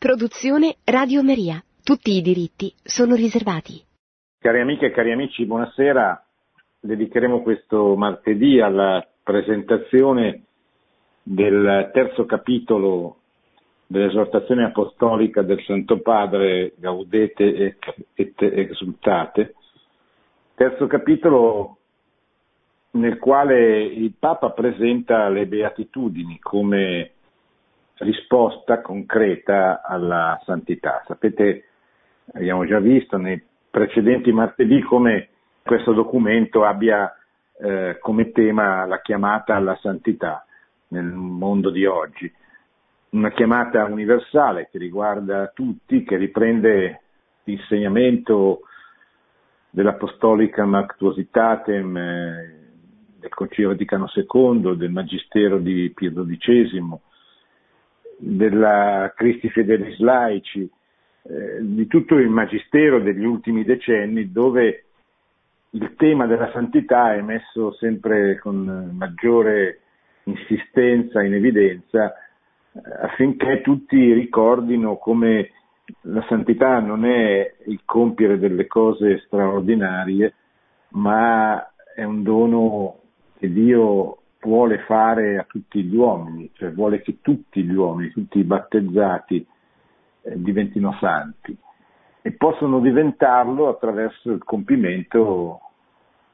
Produzione Radio Maria. Tutti i diritti sono riservati. Cari amiche e cari amici, buonasera. Dedicheremo questo martedì alla presentazione del terzo capitolo dell'esortazione apostolica del Santo Padre Gaudete et exultate. Terzo capitolo nel quale il Papa presenta le beatitudini come risposta concreta alla santità. Sapete, abbiamo già visto nei precedenti martedì come questo documento abbia eh, come tema la chiamata alla santità nel mondo di oggi. Una chiamata universale che riguarda tutti, che riprende l'insegnamento dell'Apostolica Mactuositatem eh, del Concilio Vaticano II, del Magistero di Pio XII, della Cristi Fidelis Laici, eh, di tutto il magistero degli ultimi decenni dove il tema della santità è messo sempre con maggiore insistenza in evidenza eh, affinché tutti ricordino come la santità non è il compiere delle cose straordinarie, ma è un dono che Dio vuole fare a tutti gli uomini, cioè vuole che tutti gli uomini, tutti i battezzati eh, diventino santi e possono diventarlo attraverso il compimento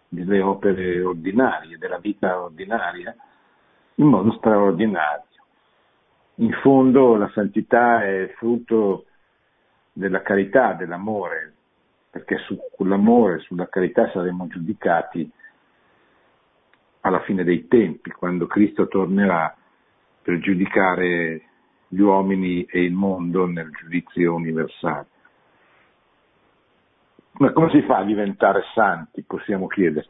delle opere ordinarie, della vita ordinaria, in modo straordinario. In fondo la santità è frutto della carità, dell'amore, perché sull'amore, sulla carità saremo giudicati alla fine dei tempi, quando Cristo tornerà per giudicare gli uomini e il mondo nel giudizio universale. Ma come si fa a diventare santi, possiamo chiedere?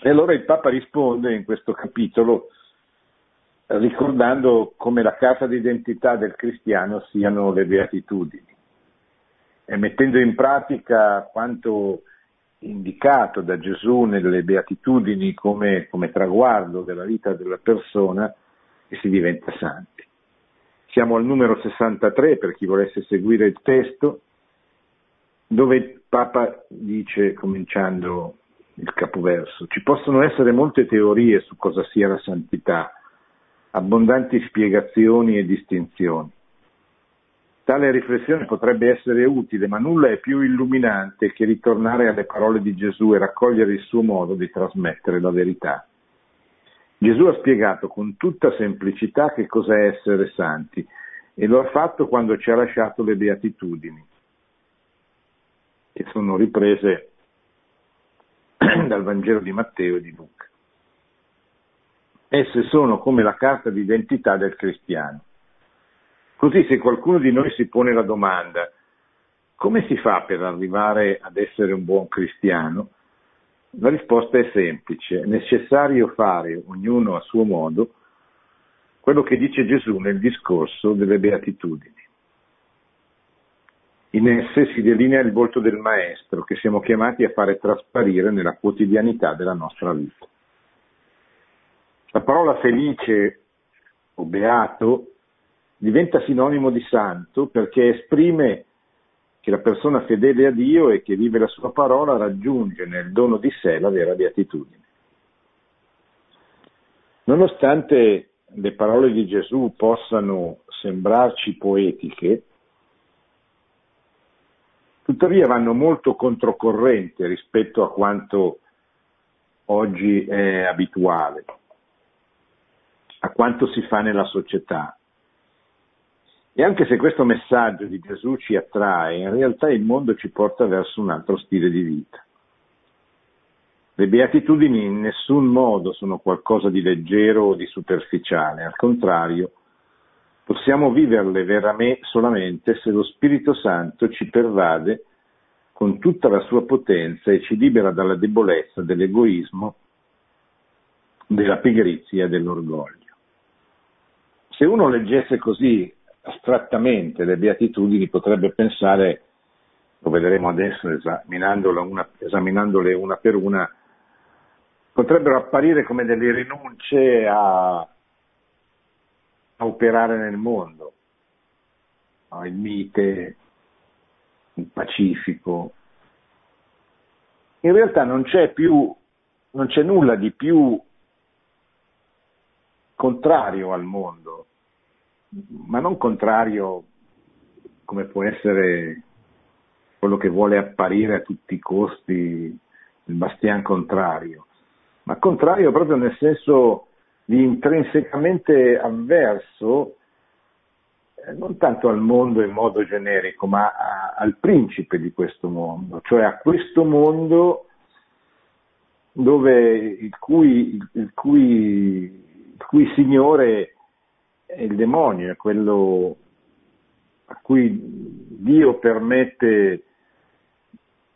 E allora il Papa risponde in questo capitolo ricordando come la carta d'identità del cristiano siano le beatitudini e mettendo in pratica quanto indicato da Gesù nelle beatitudini come, come traguardo della vita della persona e si diventa santi. Siamo al numero 63 per chi volesse seguire il testo, dove il Papa dice, cominciando il capoverso, ci possono essere molte teorie su cosa sia la santità, abbondanti spiegazioni e distinzioni. Tale riflessione potrebbe essere utile, ma nulla è più illuminante che ritornare alle parole di Gesù e raccogliere il suo modo di trasmettere la verità. Gesù ha spiegato con tutta semplicità che cos'è essere santi e lo ha fatto quando ci ha lasciato le beatitudini, che sono riprese dal Vangelo di Matteo e di Luca. Esse sono come la carta d'identità del cristiano. Così se qualcuno di noi si pone la domanda come si fa per arrivare ad essere un buon cristiano? La risposta è semplice, è necessario fare, ognuno a suo modo, quello che dice Gesù nel discorso delle beatitudini. In esse si delinea il volto del Maestro che siamo chiamati a fare trasparire nella quotidianità della nostra vita. La parola felice o beato diventa sinonimo di santo perché esprime che la persona fedele a Dio e che vive la sua parola raggiunge nel dono di sé la vera beatitudine. Nonostante le parole di Gesù possano sembrarci poetiche, tuttavia vanno molto controcorrente rispetto a quanto oggi è abituale, a quanto si fa nella società. E anche se questo messaggio di Gesù ci attrae, in realtà il mondo ci porta verso un altro stile di vita. Le beatitudini in nessun modo sono qualcosa di leggero o di superficiale, al contrario, possiamo viverle veramente solamente se lo Spirito Santo ci pervade con tutta la sua potenza e ci libera dalla debolezza, dell'egoismo, della pigrizia e dell'orgoglio. Se uno leggesse così astrattamente le beatitudini potrebbe pensare, lo vedremo adesso esaminandole una, esaminandole una per una, potrebbero apparire come delle rinunce a, a operare nel mondo. no? il mite, il pacifico. In realtà non c'è più, non c'è nulla di più contrario al mondo, ma non contrario come può essere quello che vuole apparire a tutti i costi il bastian contrario, ma contrario proprio nel senso di intrinsecamente avverso eh, non tanto al mondo in modo generico, ma a, al principe di questo mondo, cioè a questo mondo dove il cui, il cui, il cui signore è il demonio, è quello a cui Dio permette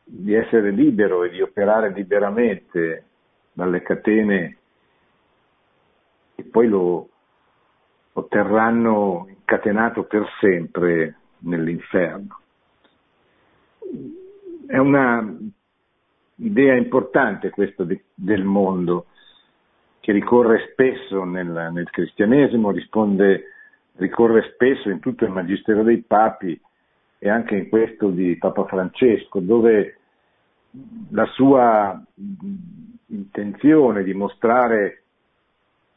di essere libero e di operare liberamente dalle catene e poi lo, lo terranno incatenato per sempre nell'inferno. È una idea importante questa de, del mondo che ricorre spesso nel, nel cristianesimo, risponde, ricorre spesso in tutto il Magistero dei Papi e anche in questo di Papa Francesco, dove la sua intenzione di mostrare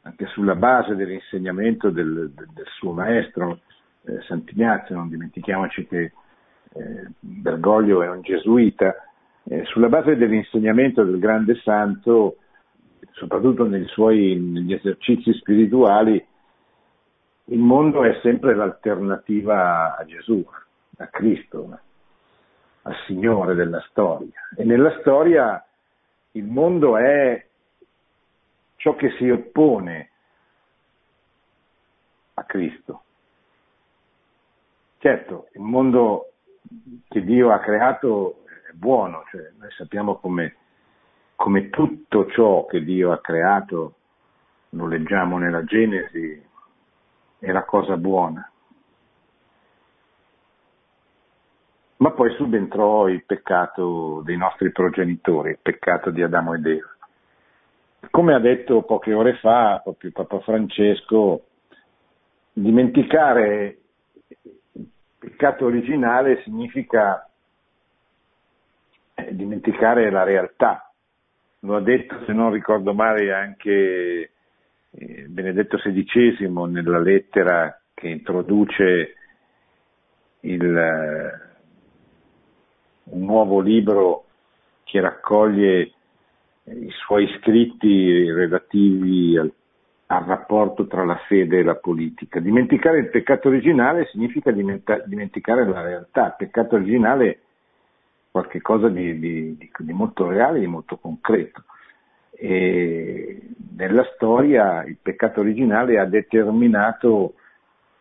anche sulla base dell'insegnamento del, del suo maestro eh, Sant'Ignazio, non dimentichiamoci che eh, Bergoglio è un gesuita, eh, sulla base dell'insegnamento del grande santo, soprattutto suoi, negli esercizi spirituali, il mondo è sempre l'alternativa a Gesù, a Cristo, al Signore della storia. E nella storia il mondo è ciò che si oppone a Cristo. Certo, il mondo che Dio ha creato è buono, cioè noi sappiamo come, come tutto ciò che Dio ha creato, lo leggiamo nella Genesi, è la cosa buona. Ma poi subentrò il peccato dei nostri progenitori, il peccato di Adamo ed Eva. Come ha detto poche ore fa proprio Papa Francesco, dimenticare il peccato originale significa eh, dimenticare la realtà. Lo ha detto, se non ricordo male, anche eh, Benedetto XVI nella lettera che introduce il, un nuovo libro che raccoglie i suoi scritti relativi al, al, rapporto tra la fede e la politica. Dimenticare il peccato originale significa dimenticare la realtà. Il peccato originale qualcosa di, di, di, molto reale, di molto concreto. E nella storia il peccato originale ha determinato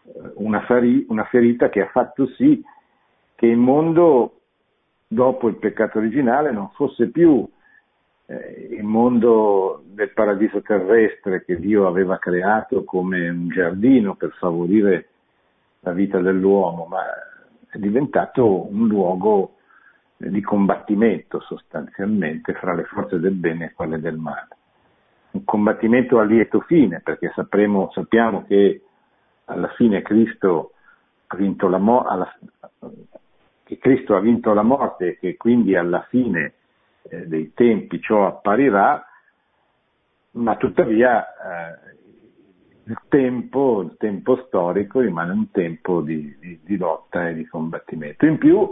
eh, una, fari, una ferita che ha fatto sì che il mondo dopo il peccato originale non fosse più eh, il mondo del paradiso terrestre che Dio aveva creato come un giardino per favorire la vita dell'uomo, ma è diventato un luogo di combattimento sostanzialmente fra le forze del bene e quelle del male. Un combattimento a lieto fine, perché sapremo, sappiamo che alla fine Cristo ha vinto la, mo- che Cristo ha vinto la morte e che quindi alla fine eh, dei tempi ciò apparirà, ma tuttavia eh, il, tempo, il tempo storico rimane un tempo di, di, di lotta e di combattimento. In più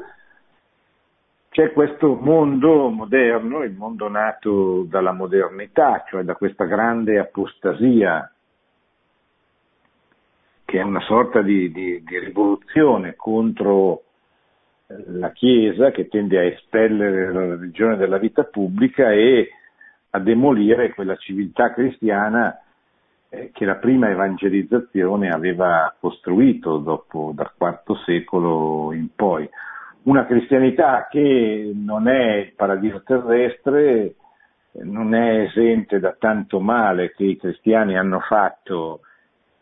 c'è questo mondo moderno, il mondo nato dalla modernità, cioè da questa grande apostasia che è una sorta di, di, di rivoluzione contro la Chiesa che tende a espellere la religione dalla vita pubblica e a demolire quella civiltà cristiana eh, che la prima evangelizzazione aveva costruito dopo dal IV secolo in poi. Una cristianità che non è il paradiso terrestre, non è esente da tanto male che i cristiani hanno fatto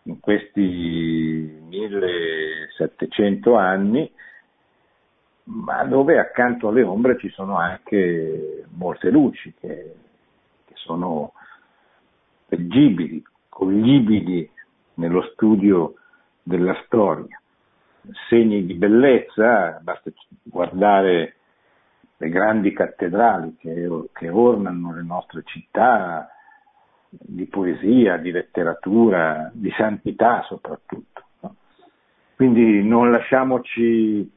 in questi 1700 anni, ma dove accanto alle ombre ci sono anche molte luci che, che sono leggibili, coglibili nello studio della storia. Segni di bellezza, basta guardare le grandi cattedrali che, che ornano le nostre città, di poesia, di letteratura, di santità soprattutto. No? Quindi non lasciamoci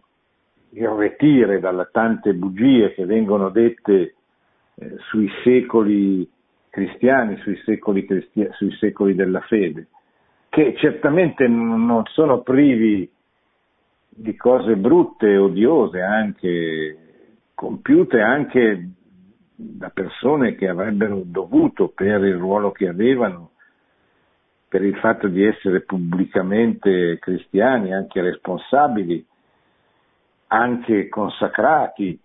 irretire dalle tante bugie che vengono dette eh, sui secoli cristiani, sui secoli, cristia- sui secoli della fede, che certamente non sono privi di cose brutte, odiose, anche compiute anche da persone che avrebbero dovuto per il ruolo che avevano, per il fatto di essere pubblicamente cristiani, anche responsabili, anche consacrati.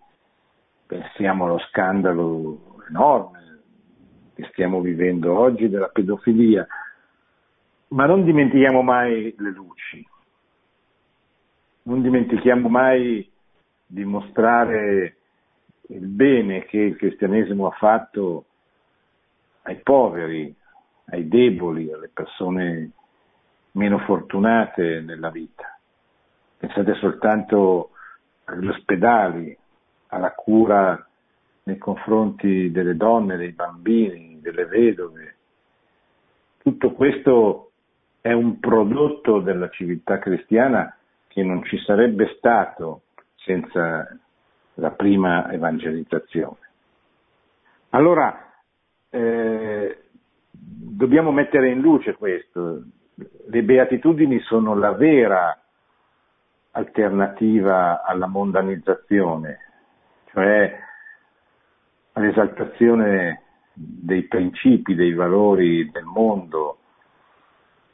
Pensiamo allo scandalo enorme che stiamo vivendo oggi della pedofilia, ma non dimentichiamo mai le luci, non dimentichiamo mai di mostrare il bene che il cristianesimo ha fatto ai poveri, ai deboli, alle persone meno fortunate nella vita. Pensate soltanto agli ospedali, alla cura nei confronti delle donne, dei bambini, delle vedove. Tutto questo è un prodotto della civiltà cristiana che non ci sarebbe stato senza la prima evangelizzazione. Allora, eh, dobbiamo mettere in luce questo. Le beatitudini sono la vera alternativa alla mondanizzazione, cioè all'esaltazione dei principi, dei valori del mondo,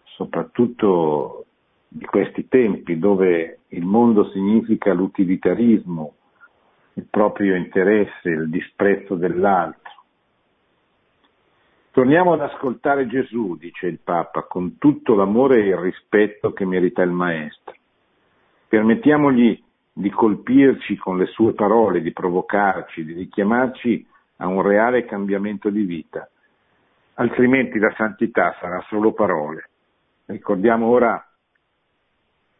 soprattutto di questi tempi dove il mondo significa l'utilitarismo, il proprio interesse, il disprezzo dell'altro. Torniamo ad ascoltare Gesù, dice il Papa, con tutto l'amore e il rispetto che merita il Maestro. Permettiamogli di colpirci con le sue parole, di provocarci, di richiamarci a un reale cambiamento di vita, altrimenti la santità sarà solo parole. Ricordiamo ora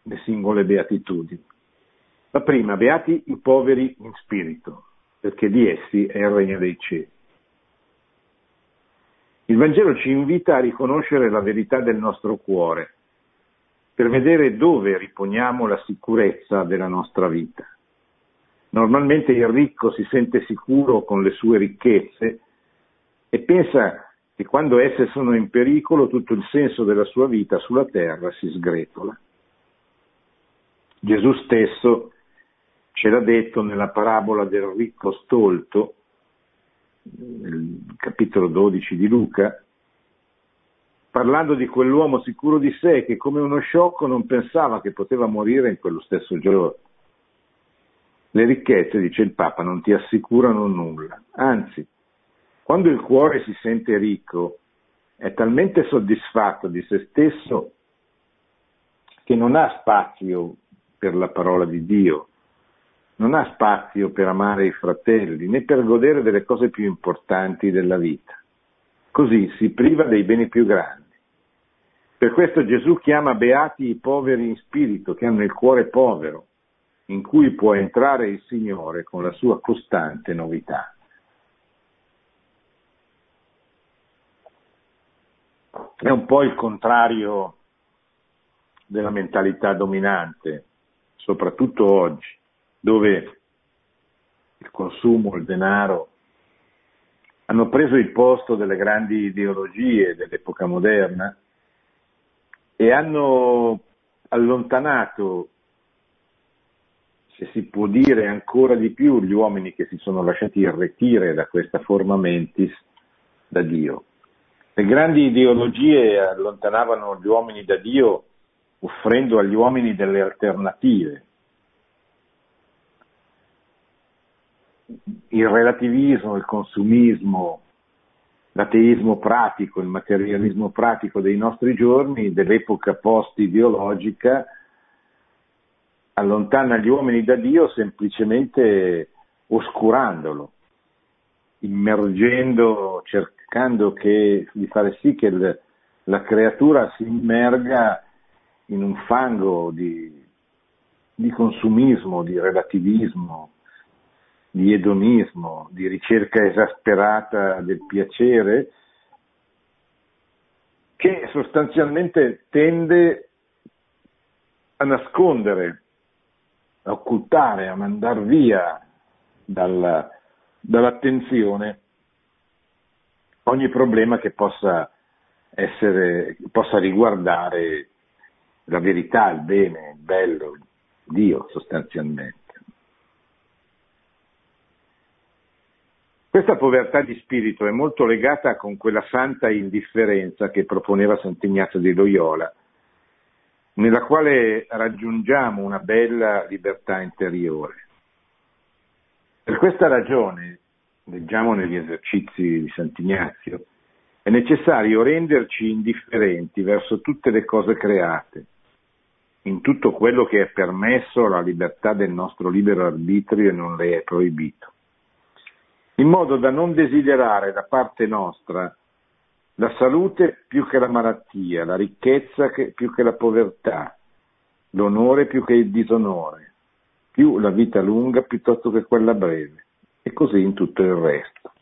le singole beatitudini. La prima, beati i poveri in spirito, perché di essi è il regno dei cieli. Il Vangelo ci invita a riconoscere la verità del nostro cuore, per vedere dove riponiamo la sicurezza della nostra vita. Normalmente il ricco si sente sicuro con le sue ricchezze e pensa che quando esse sono in pericolo tutto il senso della sua vita sulla terra si sgretola. Gesù stesso ce l'ha detto nella parabola del ricco stolto, nel capitolo 12 di Luca, parlando di quell'uomo sicuro di sé che come uno sciocco non pensava che poteva morire in quello stesso giorno. Le ricchezze, dice il Papa, non ti assicurano nulla, anzi, quando il cuore si sente ricco, è talmente soddisfatto di se stesso che non ha spazio per la parola di Dio, non ha spazio per amare i fratelli, né per godere delle cose più importanti della vita. Così si priva dei beni più grandi. Per questo Gesù chiama beati i poveri in spirito, che hanno il cuore povero, in cui può entrare il Signore con la sua costante novità. È un po' il contrario della mentalità dominante, soprattutto oggi, dove il consumo, il denaro hanno preso il posto delle grandi ideologie dell'epoca moderna e hanno allontanato se si può dire ancora di più, gli uomini che si sono lasciati irretire da questa forma mentis da Dio. Le grandi ideologie allontanavano gli uomini da Dio offrendo agli uomini delle alternative. Il relativismo, il consumismo, l'ateismo pratico, il materialismo pratico dei nostri giorni, dell'epoca post-ideologica, allontana gli uomini da Dio semplicemente oscurandolo, immergendo, cercando che, di fare sì che il, la creatura si immerga in un fango di, di consumismo, di relativismo, di edonismo, di ricerca esasperata del piacere, che sostanzialmente tende a nascondere, a occultare, a mandar via dalla, dall'attenzione ogni problema che possa essere, possa riguardare la verità, il bene, il bello, Dio sostanzialmente. Questa povertà di spirito è molto legata con quella santa indifferenza che proponeva Sant'Ignazio di Loyola, nella quale raggiungiamo una bella libertà interiore. Per questa ragione, leggiamo negli esercizi di Sant'Ignazio, è necessario renderci indifferenti verso tutte le cose create, in tutto quello che è permesso alla libertà del nostro libero arbitrio e non le è proibito, in modo da non desiderare da parte nostra la salute più che la malattia, la ricchezza che, più che la povertà, l'onore più che il disonore, più la vita lunga piuttosto che quella breve, e così in tutto il resto.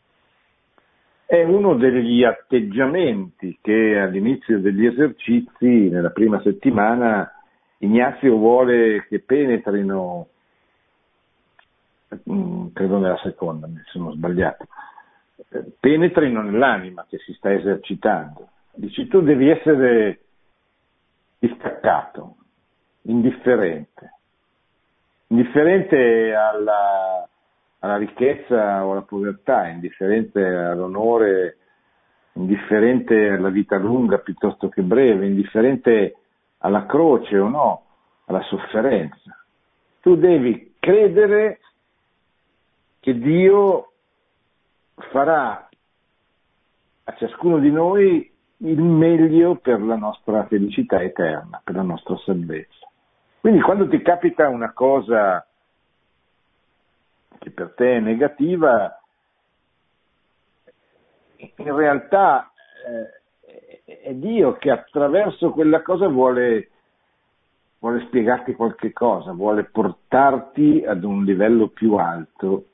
È uno degli atteggiamenti che all'inizio degli esercizi, nella prima settimana, Ignazio vuole che penetrino, mm, credo nella seconda, mi sono sbagliato, penetrino nell'anima che si sta esercitando. Dici tu devi essere distaccato, indifferente, indifferente alla, alla ricchezza o alla povertà, indifferente all'onore, indifferente alla vita lunga piuttosto che breve, indifferente alla croce o no, alla sofferenza. Tu devi credere che Dio farà a ciascuno di noi il meglio per la nostra felicità eterna, per la nostra salvezza. Quindi quando ti capita una cosa che per te è negativa, in realtà eh, è Dio che attraverso quella cosa vuole, vuole spiegarti qualche cosa, vuole portarti ad un livello più alto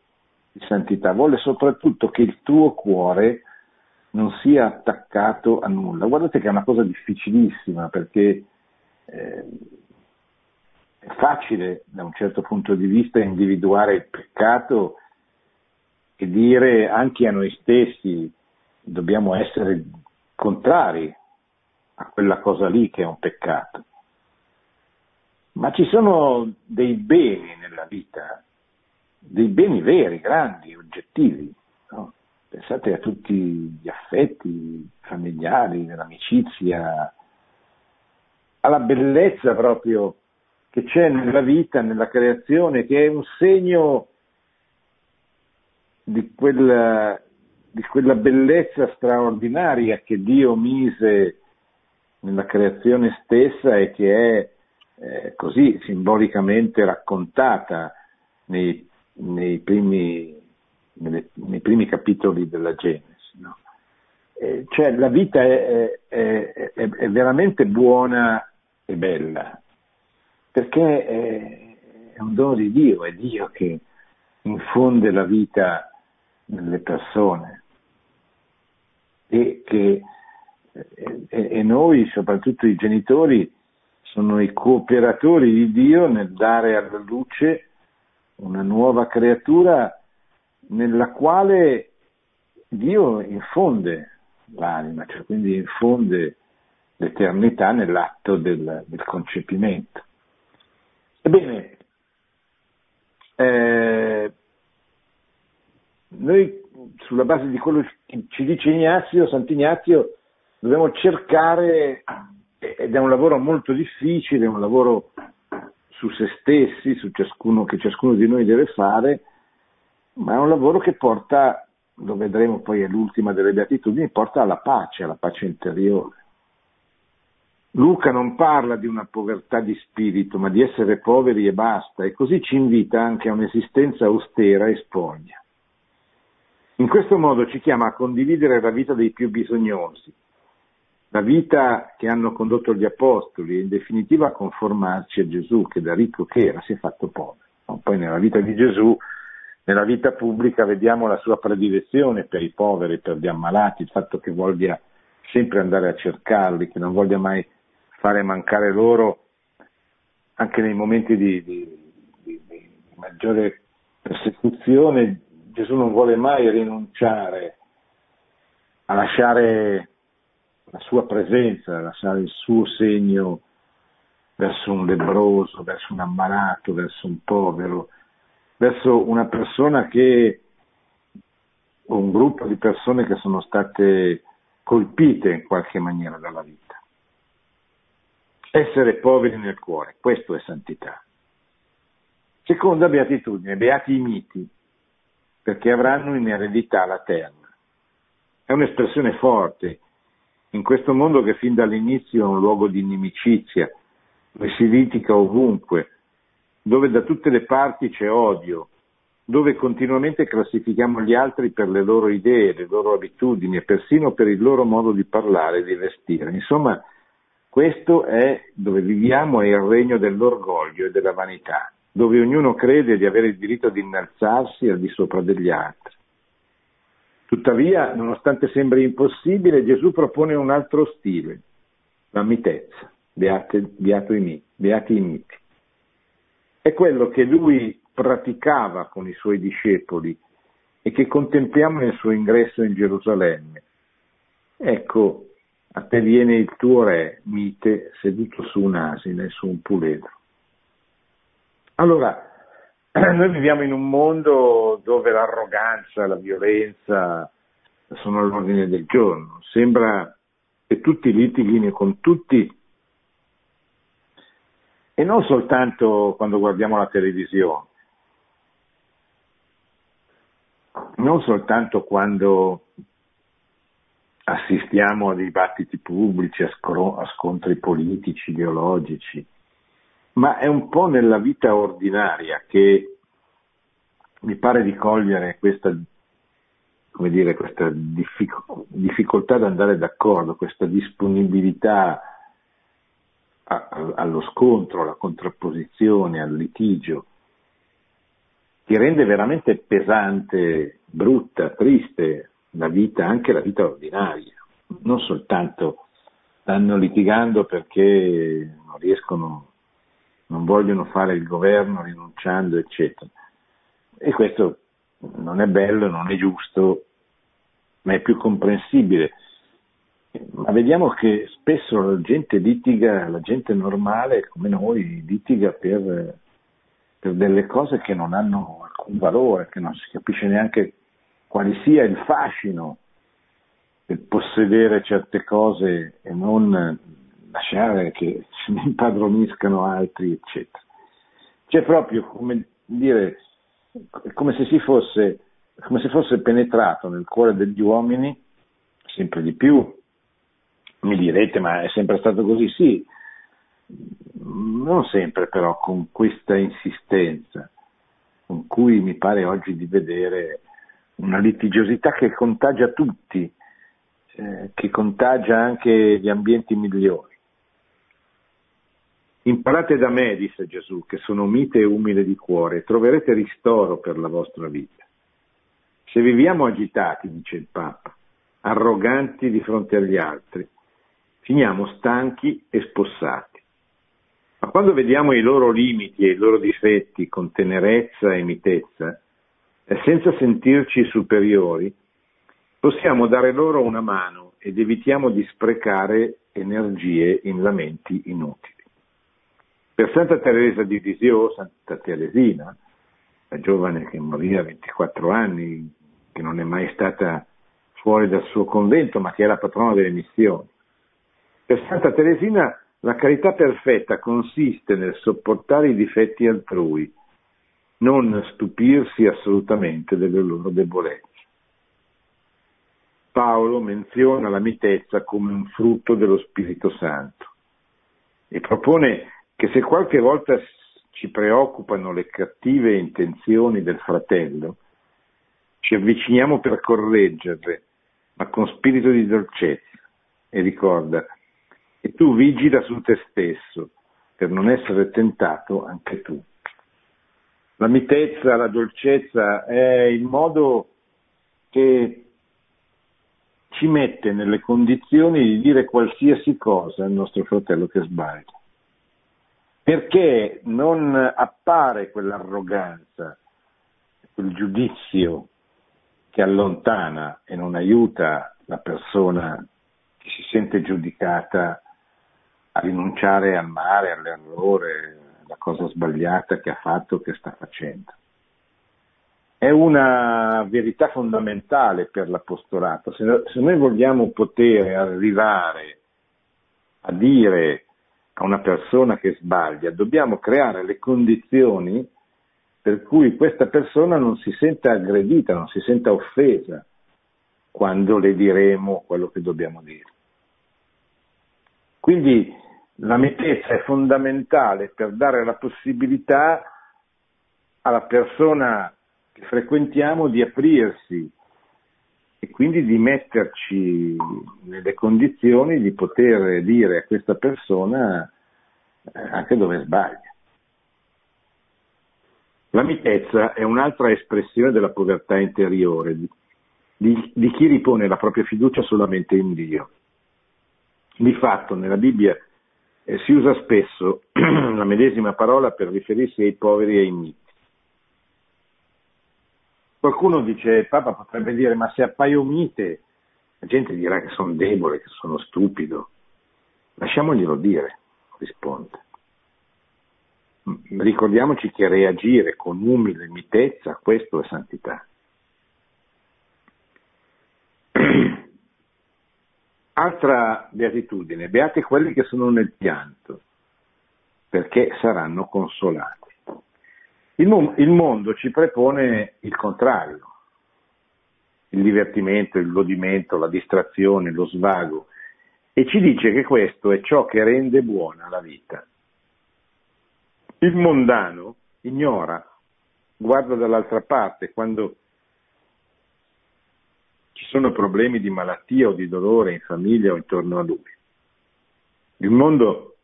di santità, vuole soprattutto che il tuo cuore non sia attaccato a nulla. Guardate che è una cosa difficilissima perché eh, è facile da un certo punto di vista individuare il peccato e dire anche a noi stessi dobbiamo essere contrari a quella cosa lì che è un peccato. Ma ci sono dei beni nella vita, dei beni veri, grandi, oggettivi. No? Pensate a tutti gli affetti familiari, l'amicizia, alla bellezza proprio che c'è nella vita, nella creazione, che è un segno di quella, di quella bellezza straordinaria che Dio mise nella creazione stessa e che è eh, così simbolicamente raccontata nei, nei, primi, nelle, nei, primi, capitoli della Genesi. No? Eh, cioè la vita è, è, è, è veramente buona e bella, perché è un dono di Dio, è Dio che infonde la vita nelle persone e che e, e noi, soprattutto i genitori, sono i cooperatori di Dio nel dare alla luce una nuova creatura nella quale Dio infonde l'anima, cioè quindi infonde l'eternità nell'atto del, del concepimento. Ebbene, eh, noi sulla base di quello che ci dice Ignazio, Sant'Ignazio, dobbiamo cercare, ed è un lavoro molto difficile, è un lavoro su se stessi, su ciascuno, che ciascuno di noi deve fare, ma è un lavoro che porta, lo vedremo poi all'ultima delle beatitudini, porta alla pace, alla pace interiore. Luca non parla di una povertà di spirito, ma di essere poveri e basta, e così ci invita anche a un'esistenza austera e spoglia. In questo modo ci chiama a condividere la vita dei più bisognosi, la vita che hanno condotto gli apostoli, in definitiva conformarci a Gesù, che da ricco che era si è fatto povero. Poi nella vita di Gesù, nella vita pubblica, vediamo la sua predilezione per i poveri, per gli ammalati, il fatto che voglia sempre andare a cercarli, che non voglia mai fare mancare loro anche nei momenti di, di, di, di maggiore persecuzione. Gesù non vuole mai rinunciare a lasciare la sua presenza, lasciare il suo segno verso un lebroso, verso un ammalato, verso un povero, verso una persona che, o un gruppo di persone che sono state colpite in qualche maniera dalla vita. Essere poveri nel cuore, questo è santità. Seconda beatitudine, beati i miti, perché avranno in eredità la terra. È un'espressione forte, in questo mondo che fin dall'inizio è un luogo di inimicizia, dove si litiga ovunque, dove da tutte le parti c'è odio, dove continuamente classifichiamo gli altri per le loro idee, le loro abitudini e persino per il loro modo di parlare e di vestire. Insomma, questo è dove viviamo, è il regno dell'orgoglio e della vanità, dove ognuno crede di avere il diritto di innalzarsi al di sopra degli altri. Tuttavia, nonostante sembri impossibile, Gesù propone un altro stile, la mitezza, beate, beati i miti. È quello che lui praticava con i suoi discepoli e che contempliamo nel suo ingresso in Gerusalemme. Ecco, a te viene il tuo re, mite, seduto su un asine, su un puledro. Allora, noi viviamo in un mondo dove l'arroganza, la violenza sono all'ordine del giorno. Sembra che tutti litighino con tutti e non soltanto quando guardiamo la televisione, non soltanto quando assistiamo a dibattiti pubblici, a, scontri politici, ideologici, ma è un po' nella vita ordinaria che mi pare di cogliere questa, dire, questa diffic- difficoltà ad andare d'accordo, questa disponibilità allo scontro, alla contrapposizione, al litigio, che rende veramente pesante, brutta, triste la vita, anche la vita ordinaria. Non soltanto stanno litigando perché non riescono non vogliono fare il governo rinunciando, eccetera. E questo non è bello, non è giusto, ma è più comprensibile. Ma vediamo che spesso la gente litiga, la gente normale come noi litiga per, per delle cose che non hanno alcun valore, che non si capisce neanche quale sia il fascino del possedere certe cose e non lasciare che se ne impadroniscano altri, eccetera. C'è proprio come dire, come se si fosse, come se fosse penetrato nel cuore degli uomini, sempre di più. Mi direte, ma è sempre stato così? Sì, non sempre però con questa insistenza, con cui mi pare oggi di vedere una litigiosità che contagia tutti, eh, che contagia anche gli ambienti migliori. Imparate da me, disse Gesù, che sono mite e umile di cuore, troverete ristoro per la vostra vita. Se viviamo agitati, dice il Papa, arroganti di fronte agli altri, finiamo stanchi e spossati. Ma quando vediamo i loro limiti e i loro difetti con tenerezza e mitezza, e senza sentirci superiori, possiamo dare loro una mano ed evitiamo di sprecare energie in lamenti inutili. Per Santa Teresa di Lisieux, Santa Teresina, la giovane che morì a 24 anni, che non è mai stata fuori dal suo convento, ma che la patrona delle missioni. Per Santa Teresina la carità perfetta consiste nel sopportare i difetti altrui, non stupirsi assolutamente delle loro debolezze. Paolo menziona la mitezza come un frutto dello Spirito Santo e propone che se qualche volta ci preoccupano le cattive intenzioni del fratello, ci avviciniamo per correggerle, ma con spirito di dolcezza, e ricorda che tu vigila su te stesso per non essere tentato anche tu. La mitezza, la dolcezza è il modo che ci mette nelle condizioni di dire qualsiasi cosa al nostro fratello che sbaglia. Perché non appare quell'arroganza, quel giudizio che allontana e non aiuta la persona che si sente giudicata a rinunciare al male, all'errore, alla cosa sbagliata che ha fatto, che sta facendo. È una verità fondamentale per l'apostolato. Se, se noi vogliamo poter arrivare a dire a una persona che sbaglia, dobbiamo creare le condizioni per cui questa persona non si senta aggredita, non si senta offesa quando le diremo quello che dobbiamo dire. Quindi la mitezza è fondamentale per dare la possibilità alla persona che frequentiamo di aprirsi e quindi di metterci nelle condizioni di poter dire a questa persona eh, anche dove sbaglia. La mitezza è un'altra espressione della povertà interiore, di, di, di chi ripone la propria fiducia solamente in Dio. Di fatto nella Bibbia eh, si usa spesso la medesima parola per riferirsi ai poveri e ai miti. Qualcuno dice, il Papa potrebbe dire, ma se appaio mite, la gente dirà che sono debole, che sono stupido. Lasciamoglielo dire, risponde. Ricordiamoci che reagire con umile mitezza, questo è santità. Altra beatitudine, beati quelli che sono nel pianto, perché saranno consolati. Il, mo- il mondo ci prepone il contrario, il divertimento, il godimento, la distrazione, lo svago, e ci dice che questo è ciò che rende buona la vita. Il mondano ignora, guarda dall'altra parte quando ci sono problemi di malattia o di dolore in famiglia o intorno a lui. Il mondo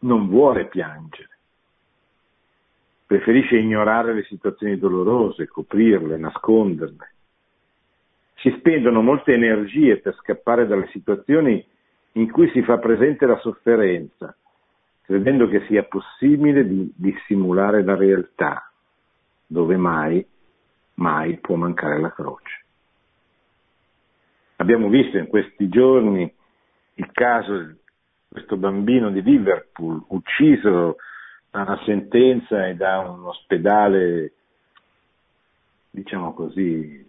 non vuole piangere, preferisce ignorare le situazioni dolorose, coprirle, nasconderle. Si spendono molte energie per scappare dalle situazioni in cui si fa presente la sofferenza, credendo che sia possibile di dissimulare la realtà, dove mai, mai può mancare la croce. Abbiamo visto in questi giorni il caso di questo bambino di Liverpool ucciso da una sentenza e da un ospedale, diciamo così,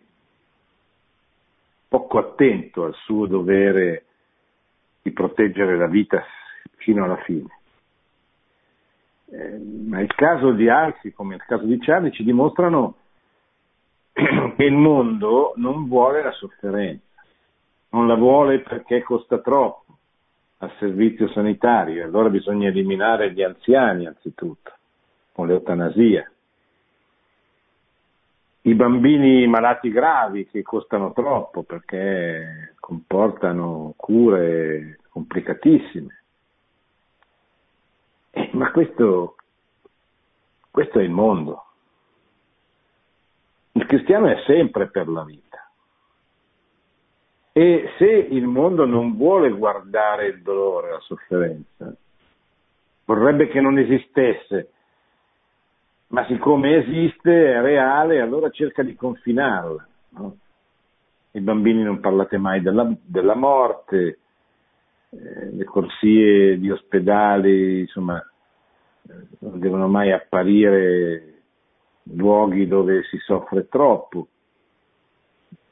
poco attento al suo dovere di proteggere la vita fino alla fine. Eh, ma il caso di Alci, come il caso di Charlie, ci dimostrano che il mondo non vuole la sofferenza non la vuole perché costa troppo al servizio sanitario, allora bisogna eliminare gli anziani anzitutto, con l'eutanasia. I bambini malati gravi che costano troppo perché comportano cure complicatissime. Eh, ma questo, questo è il mondo. Il cristiano è sempre per la vita. E se il mondo non vuole guardare il dolore, la sofferenza, vorrebbe che non esistesse, ma siccome esiste, è reale, allora cerca di confinarla. No? I bambini non parlate mai della, della morte, eh, le corsie di ospedali, insomma, non devono mai apparire luoghi dove si soffre troppo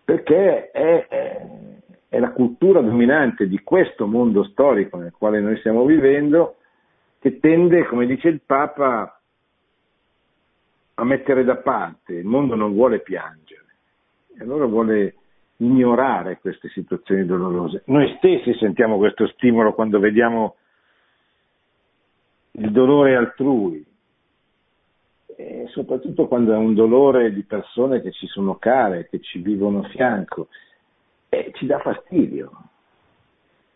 perché è, è, la cultura dominante di questo mondo storico nel quale noi stiamo vivendo che tende, come dice il Papa, a mettere da parte, il mondo non vuole piangere, e allora vuole ignorare queste situazioni dolorose. Noi stessi sentiamo questo stimolo quando vediamo il dolore altrui, soprattutto quando è un dolore di persone che ci sono care, che ci vivono a fianco, e ci dà fastidio.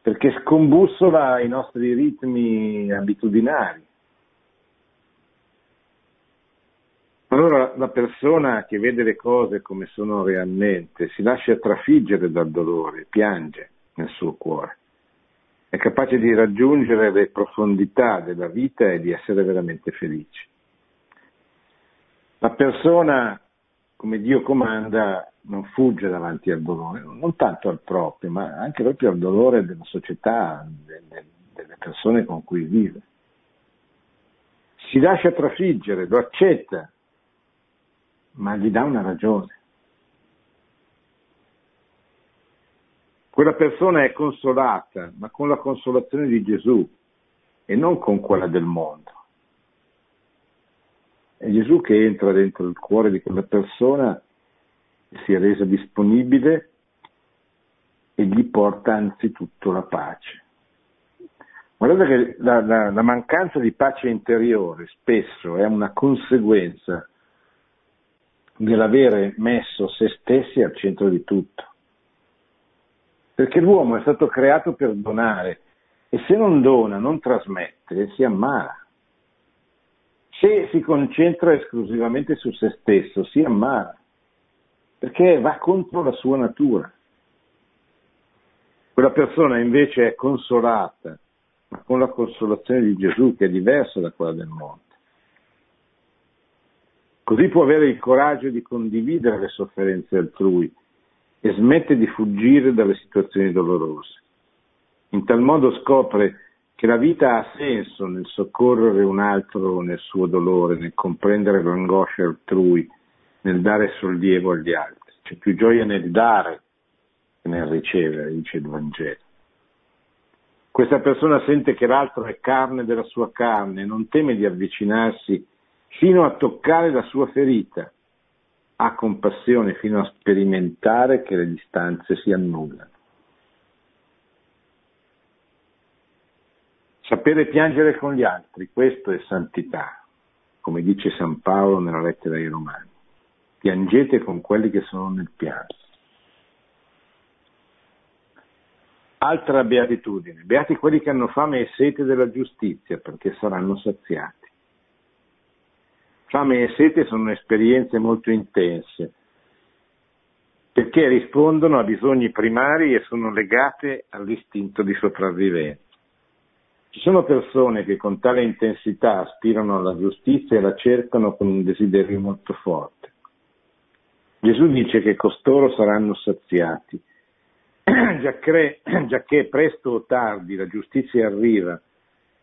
perché scombussola i nostri ritmi abitudinari. Allora la persona che vede le cose come sono realmente si lascia trafiggere dal dolore, piange nel suo cuore, è capace di raggiungere le profondità della vita e di essere veramente felice. La persona, come Dio comanda, non fugge davanti al dolore, non tanto al proprio, ma anche proprio al dolore della società, delle, delle persone con cui vive. Si lascia trafiggere, lo accetta, ma gli dà una ragione. Quella persona è consolata, ma con la consolazione di Gesù e non con quella del mondo. È Gesù che entra dentro il cuore di quella persona, si è resa disponibile e gli porta anzitutto la pace. Guardate che la, la, la mancanza di pace interiore spesso è una conseguenza dell'avere messo se stessi al centro di tutto. Perché l'uomo è stato creato per donare e se non dona, non trasmette, si ammala. Se si concentra esclusivamente su se stesso, si ammala, perché va contro la sua natura. Quella persona invece è consolata, ma con la consolazione di Gesù che è diversa da quella del mondo. Così può avere il coraggio di condividere le sofferenze altrui e smette di fuggire dalle situazioni dolorose. In tal modo scopre che la vita ha senso nel soccorrere un altro nel suo dolore, nel comprendere l'angoscia altrui, nel dare sollievo agli altri. C'è più gioia nel dare che nel ricevere, dice il Vangelo. Questa persona sente che l'altro è carne della sua carne, non teme di avvicinarsi fino a toccare la sua ferita, ha compassione fino a sperimentare che le distanze si annullano. Sapere piangere con gli altri, questo è santità, come dice San Paolo nella lettera ai Romani. Piangete con quelli che sono nel pianto. Altra beatitudine, beati quelli che hanno fame e sete della giustizia, perché saranno saziati. Fame e sete sono esperienze molto intense, perché rispondono a bisogni primari e sono legate all'istinto di sopravvivenza. Ci sono persone che con tale intensità aspirano alla giustizia e la cercano con un desiderio molto forte. Gesù dice che costoro saranno saziati, giacché presto o tardi la giustizia arriva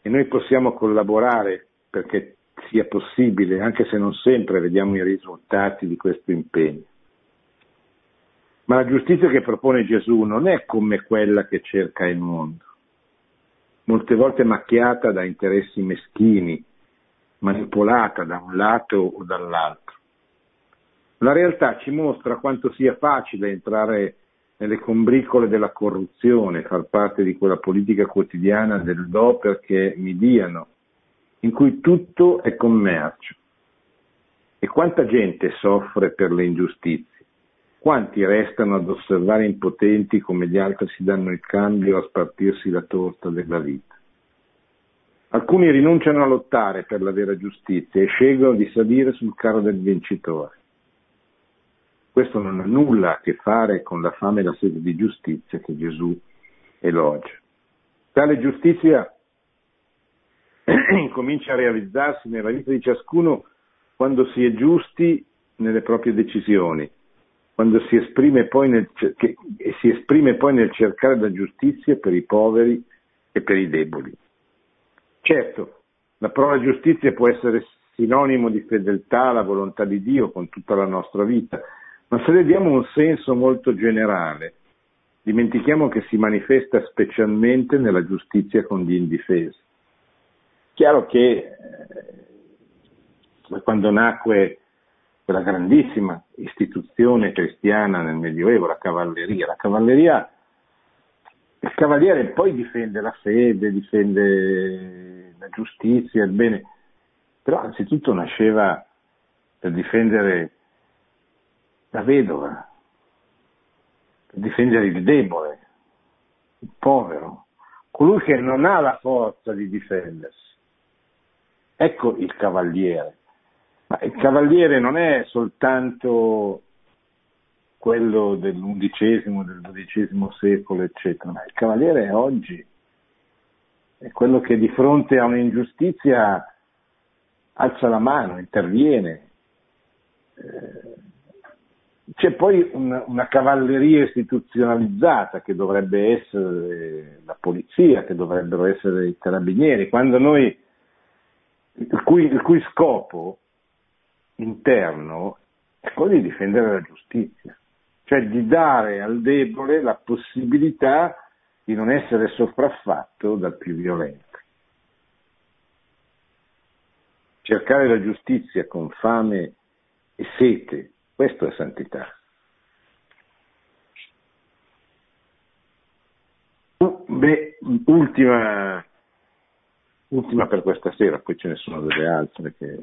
e noi possiamo collaborare perché sia possibile, anche se non sempre vediamo i risultati di questo impegno. Ma la giustizia che propone Gesù non è come quella che cerca il mondo, molte volte macchiata da interessi meschini, manipolata da un lato o dall'altro. La realtà ci mostra quanto sia facile entrare nelle combricole della corruzione, far parte di quella politica quotidiana del do perché mi diano, in cui tutto è commercio. E quanta gente soffre per le ingiustizie? Quanti restano ad osservare impotenti come gli altri si danno il cambio a spartirsi la torta della vita? Alcuni rinunciano a lottare per la vera giustizia e scelgono di salire sul carro del vincitore. Questo non ha nulla a che fare con la fame e la sede di giustizia che Gesù elogia. Tale giustizia incomincia a realizzarsi nella vita di ciascuno quando si è giusti nelle proprie decisioni, quando si esprime poi nel, che, si esprime poi nel cercare la giustizia per i poveri e per i deboli. Certo, la parola giustizia può essere sinonimo di fedeltà alla volontà di Dio con tutta la nostra vita, ma se le diamo un senso molto generale, dimentichiamo che si manifesta specialmente nella giustizia con gli indifesi. Chiaro che eh, quando nacque quella grandissima istituzione cristiana nel Medioevo, la cavalleria, la cavalleria, il cavaliere poi difende la fede, difende la giustizia, il bene, però anzitutto nasceva per difendere la vedova, per difendere il debole, il povero, colui che non ha la forza di difendersi. Ecco il cavaliere. Ma il cavaliere non è soltanto quello dell'undicesimo, del dodicesimo secolo, eccetera, ma il cavaliere è oggi, è quello che di fronte a un'ingiustizia alza la mano, interviene. Eh, c'è poi una, una, cavalleria istituzionalizzata che dovrebbe essere la polizia, che dovrebbero essere i carabinieri, quando noi, il cui, il cui scopo interno è quello di difendere la giustizia, cioè di dare al debole la possibilità di non essere sopraffatto dal più violento. Cercare la giustizia con fame e sete questo è santità. Beh, ultima, ultima per questa sera, poi ce ne sono delle altre che...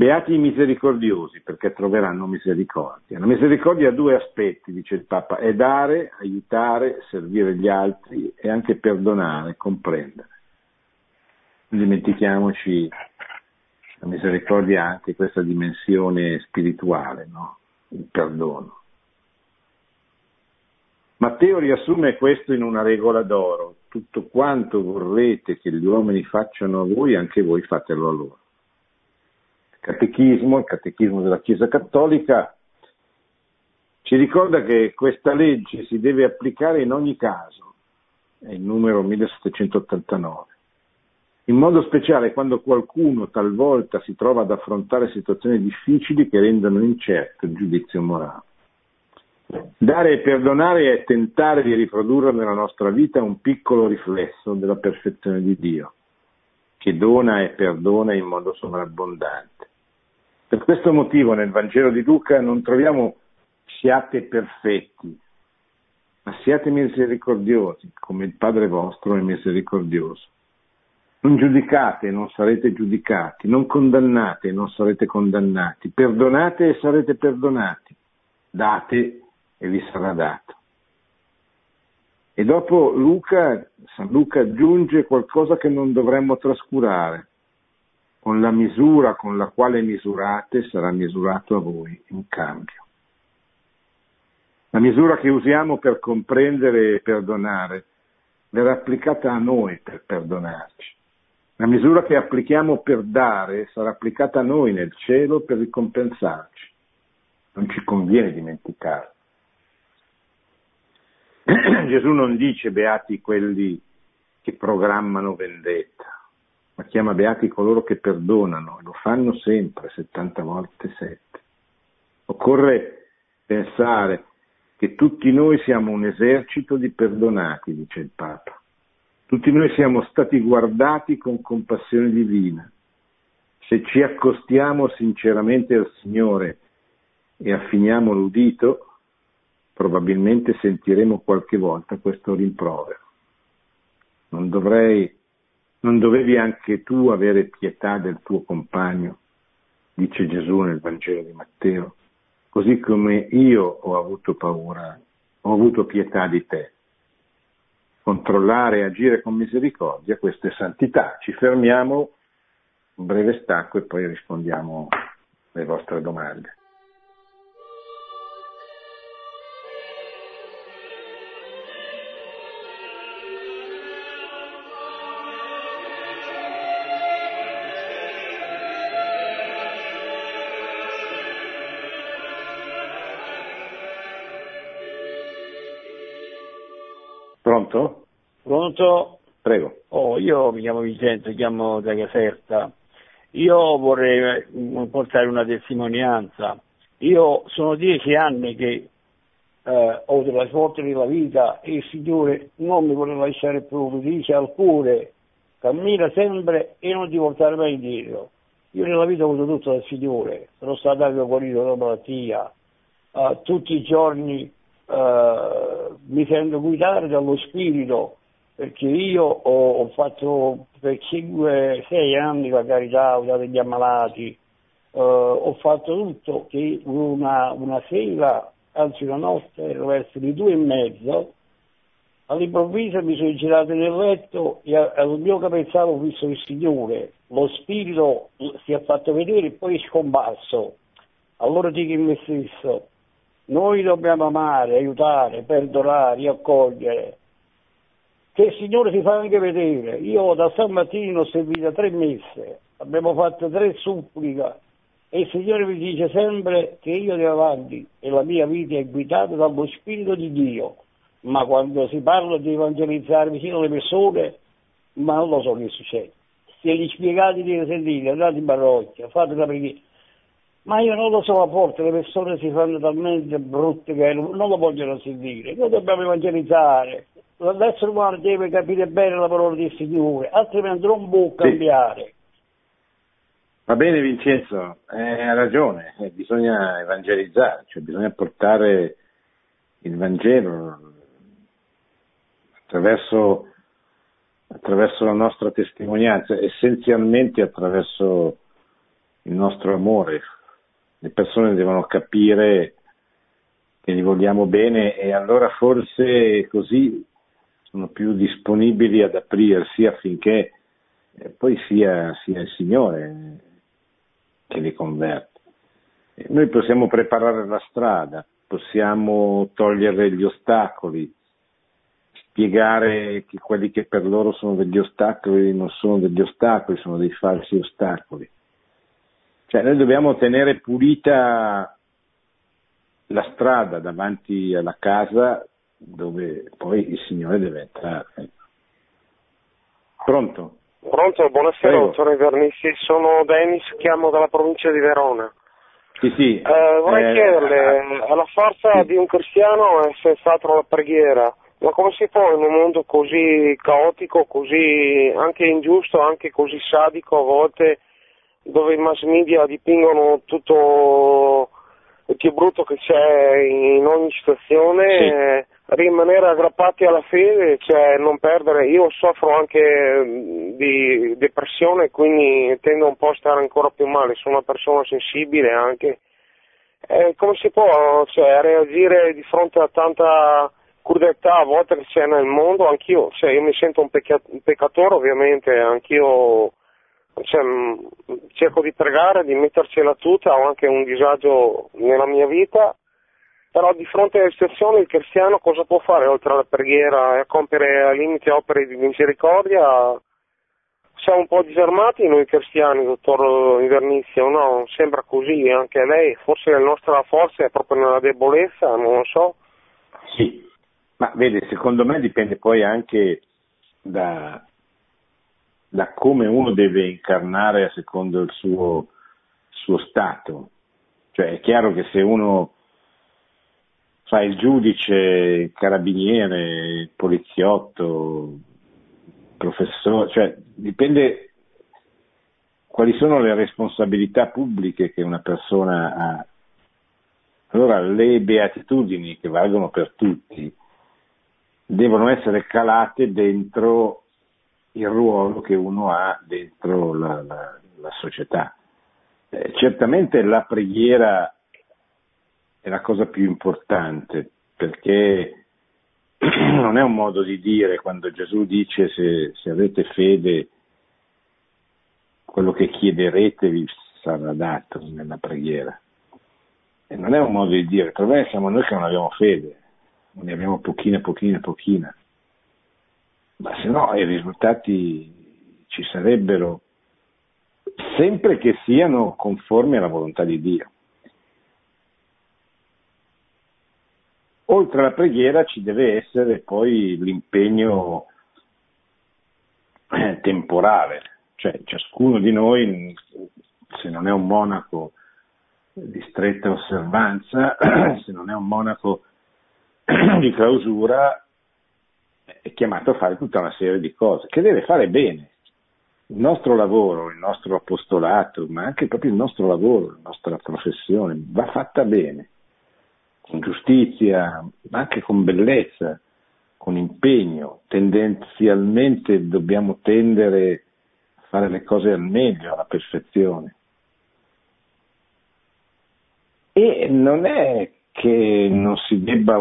Beati i misericordiosi perché troveranno misericordia. La misericordia ha due aspetti, dice il Papa, è dare, aiutare, servire gli altri e anche perdonare, comprendere. Non dimentichiamoci la misericordia ha anche questa dimensione spirituale, no? il perdono. Matteo riassume questo in una regola d'oro, tutto quanto vorrete che gli uomini facciano a voi, anche voi fatelo a loro. Catechismo, il catechismo della Chiesa Cattolica, ci ricorda che questa legge si deve applicare in ogni caso, è il numero 1789 in modo speciale quando qualcuno talvolta si trova ad affrontare situazioni difficili che rendono incerto il giudizio morale. Dare e perdonare è tentare di riprodurre nella nostra vita un piccolo riflesso della perfezione di Dio, che dona e perdona in modo sovrabbondante. Per questo motivo nel Vangelo di Luca non troviamo siate perfetti, ma siate misericordiosi, come il Padre vostro è misericordioso. Non giudicate e non sarete giudicati, non condannate e non sarete condannati, perdonate e sarete perdonati, date e vi sarà dato. E dopo Luca, San Luca aggiunge qualcosa che non dovremmo trascurare. Con la misura con la quale misurate sarà misurato a voi in cambio. La misura che usiamo per comprendere e perdonare verrà applicata a noi per perdonarci. La misura che applichiamo per dare sarà applicata a noi nel cielo per ricompensarci. Non ci conviene dimenticarlo. Gesù non dice beati quelli che programmano vendetta, ma chiama beati coloro che perdonano lo fanno sempre, 70 volte 7. Occorre pensare che tutti noi siamo un esercito di perdonati, dice il Papa. Tutti noi siamo stati guardati con compassione divina. Se ci accostiamo sinceramente al Signore e affiniamo l'udito, probabilmente sentiremo qualche volta questo rimprovero. Non, dovrei, non dovevi anche tu avere pietà del tuo compagno, dice Gesù nel Vangelo di Matteo, così come io ho avuto paura, ho avuto pietà di te controllare e agire con misericordia, questa è santità. Ci fermiamo, un breve stacco e poi rispondiamo alle vostre domande. Pronto? Pronto? Prego. Oh, io mi chiamo Vincenzo, chiamo da Caserta. Io vorrei eh, portare una testimonianza. Io sono dieci anni che eh, ho della sorte della vita e il Signore non mi vuole lasciare più, mi dice al cuore, cammina sempre e non ti portare mai indietro. Io nella vita ho avuto tutto dal Signore, sono stato anche guarito dalla malattia, uh, tutti i giorni uh, mi sento guidare dallo Spirito perché io ho, ho fatto per 5-6 anni la carità, ho dato gli ammalati, uh, ho fatto tutto che una, una sera, anzi una notte, verso le due e mezzo, all'improvviso mi sono girato nel letto e al mio capezzale ho visto il Signore, lo spirito si è fatto vedere e poi è scomparso. Allora dico in me stesso, noi dobbiamo amare, aiutare, perdonare, accogliere. Che il Signore si fa anche vedere. Io da stamattina ho servito tre messe, abbiamo fatto tre suppliche e il Signore mi dice sempre che io devo avanti e la mia vita è guidata dallo Spirito di Dio ma quando si parla di evangelizzare vicino alle persone, ma non lo so che succede. Se gli spiegate di sentire, andate in parrocchia, fate la preghiera. Ma io non lo so, a volte le persone si fanno talmente brutte che non lo vogliono sentire. Noi dobbiamo evangelizzare. L'essere umano deve capire bene la parola di Signore, altrimenti non può cambiare. Sì. Va bene Vincenzo, eh, ha ragione, eh, bisogna evangelizzare, cioè bisogna portare il Vangelo, attraverso, attraverso la nostra testimonianza, essenzialmente attraverso il nostro amore. Le persone devono capire che gli vogliamo bene e allora forse così sono più disponibili ad aprirsi affinché eh, poi sia, sia, il Signore che li converte. Noi possiamo preparare la strada, possiamo togliere gli ostacoli, spiegare che quelli che per loro sono degli ostacoli non sono degli ostacoli, sono dei falsi ostacoli. Cioè noi dobbiamo tenere pulita la strada davanti alla casa dove poi il Signore deve entrare. Pronto? Pronto, buonasera Prego. dottore Vernissi, sono Denis, chiamo dalla provincia di Verona. Sì, sì. Eh, vorrei eh, chiederle, alla forza sì. di un cristiano è senz'altro la preghiera, ma come si può in un mondo così caotico, così anche ingiusto, anche così sadico a volte, dove i mass media dipingono tutto il più brutto che c'è in ogni situazione, sì. eh, rimanere aggrappati alla fede, cioè non perdere. Io soffro anche di depressione, quindi tendo un po' a stare ancora più male, sono una persona sensibile anche. Eh, come si può cioè, reagire di fronte a tanta crudeltà a volte che c'è nel mondo, anch'io, cioè io mi sento un, pecca- un peccatore ovviamente, anch'io cioè, cerco di pregare, di mettercela tutta, ho anche un disagio nella mia vita, però di fronte alle situazioni il cristiano cosa può fare oltre alla preghiera e a compiere al limite opere di misericordia? Siamo un po' disarmati noi cristiani, dottor Invernizio, no? Sembra così, anche lei, forse la nostra forza è proprio nella debolezza, non lo so. Sì, ma vede, secondo me dipende poi anche da, da come uno deve incarnare secondo il suo, suo stato. Cioè è chiaro che se uno fa il giudice, il carabiniere, il poliziotto, il professore, cioè dipende quali sono le responsabilità pubbliche che una persona ha. Allora le beatitudini che valgono per tutti devono essere calate dentro il ruolo che uno ha dentro la, la, la società. Eh, certamente la preghiera è la cosa più importante perché non è un modo di dire quando Gesù dice se, se avete fede quello che chiederete vi sarà dato nella preghiera. E non è un modo di dire, il problema siamo noi che non abbiamo fede ne abbiamo pochina, pochina, pochina. Ma se no i risultati ci sarebbero sempre che siano conformi alla volontà di Dio. Oltre alla preghiera ci deve essere poi l'impegno eh, temporale, cioè ciascuno di noi, se non è un monaco di stretta osservanza, se non è un monaco di clausura è chiamato a fare tutta una serie di cose che deve fare bene. Il nostro lavoro, il nostro apostolato, ma anche proprio il nostro lavoro, la nostra professione va fatta bene, con giustizia, ma anche con bellezza, con impegno. Tendenzialmente dobbiamo tendere a fare le cose al meglio, alla perfezione. E non è che non si debba